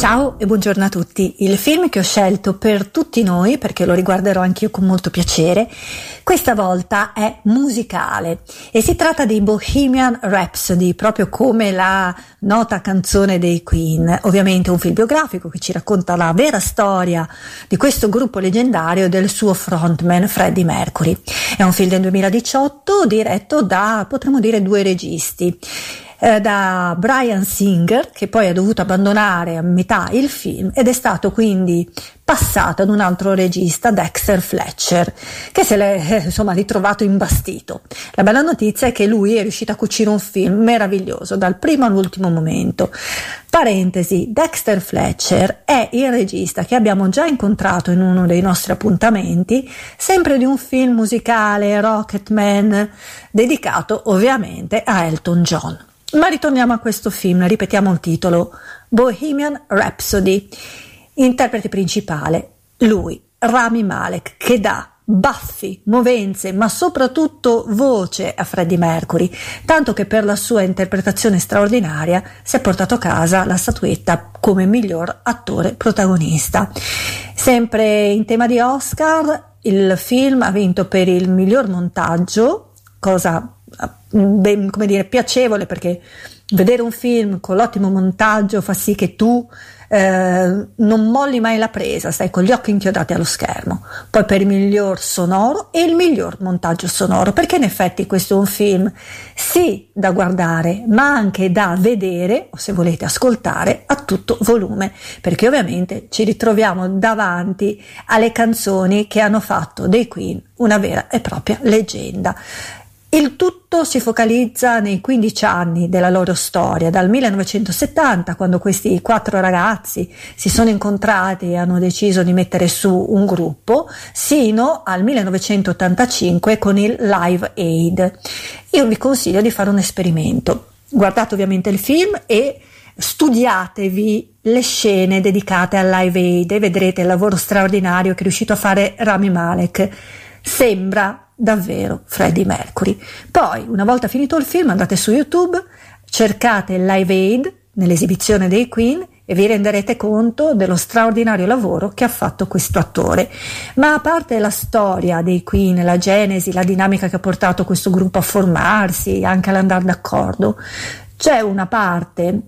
Ciao e buongiorno a tutti. Il film che ho scelto per tutti noi, perché lo riguarderò anch'io con molto piacere, questa volta è musicale e si tratta di Bohemian Rhapsody, proprio come la nota canzone dei Queen. Ovviamente un film biografico che ci racconta la vera storia di questo gruppo leggendario e del suo frontman Freddie Mercury. È un film del 2018 diretto da, potremmo dire, due registi eh, da Brian Singer, che poi ha dovuto abbandonare a metà il film ed è stato quindi passato ad un altro regista, Dexter Fletcher, che se l'è eh, insomma ritrovato imbastito. La bella notizia è che lui è riuscito a cucire un film meraviglioso dal primo all'ultimo momento. Parentesi, Dexter Fletcher è il regista che abbiamo già incontrato in uno dei nostri appuntamenti, sempre di un film musicale Rocketman, dedicato ovviamente a Elton John. Ma ritorniamo a questo film, ripetiamo il titolo, Bohemian Rhapsody. Interprete principale, lui, Rami Malek, che dà baffi, movenze, ma soprattutto voce a Freddie Mercury, tanto che per la sua interpretazione straordinaria si è portato a casa la statuetta come miglior attore protagonista. Sempre in tema di Oscar, il film ha vinto per il miglior montaggio, cosa ben, come dire, piacevole perché vedere un film con l'ottimo montaggio fa sì che tu eh, non molli mai la presa, stai con gli occhi inchiodati allo schermo. Poi per il miglior sonoro e il miglior montaggio sonoro, perché in effetti questo è un film sì da guardare, ma anche da vedere, o se volete ascoltare, a tutto volume, perché ovviamente ci ritroviamo davanti alle canzoni che hanno fatto dei Queen una vera e propria leggenda. Il tutto si focalizza nei 15 anni della loro storia, dal 1970, quando questi quattro ragazzi si sono incontrati e hanno deciso di mettere su un gruppo, sino al 1985 con il Live Aid. Io vi consiglio di fare un esperimento. Guardate ovviamente il film e studiatevi le scene dedicate al Live Aid e vedrete il lavoro straordinario che è riuscito a fare Rami Malek. Sembra davvero Freddie Mercury. Poi, una volta finito il film, andate su YouTube, cercate Live Aid nell'esibizione dei Queen e vi renderete conto dello straordinario lavoro che ha fatto questo attore. Ma a parte la storia dei Queen, la genesi, la dinamica che ha portato questo gruppo a formarsi, anche all'andare d'accordo, c'è una parte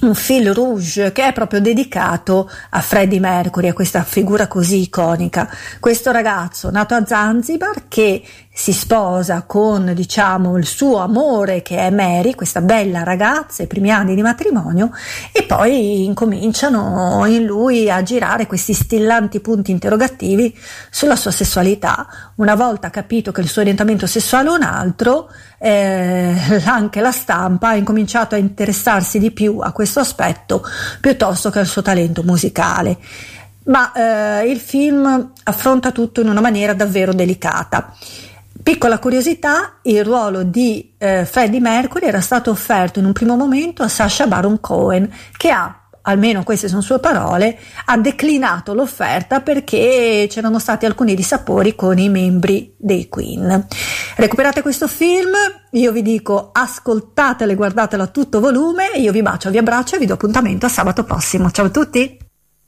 un fil rouge che è proprio dedicato a Freddie Mercury, a questa figura così iconica. Questo ragazzo nato a Zanzibar che si sposa con, diciamo, il suo amore che è Mary, questa bella ragazza, i primi anni di matrimonio, e poi incominciano in lui a girare questi stillanti punti interrogativi sulla sua sessualità. Una volta capito che il suo orientamento sessuale è un altro, eh, anche la stampa ha incominciato a interessarsi di più a questo aspetto piuttosto che al suo talento musicale. Ma eh, il film affronta tutto in una maniera davvero delicata. Piccola curiosità, il ruolo di eh, Freddie Mercury era stato offerto in un primo momento a Sasha Baron Cohen, che ha almeno queste sono sue parole, ha declinato l'offerta perché c'erano stati alcuni dissapori con i membri dei Queen. Recuperate questo film, io vi dico ascoltatelo e guardatelo a tutto volume, io vi bacio, vi abbraccio e vi do appuntamento a sabato prossimo. Ciao a tutti!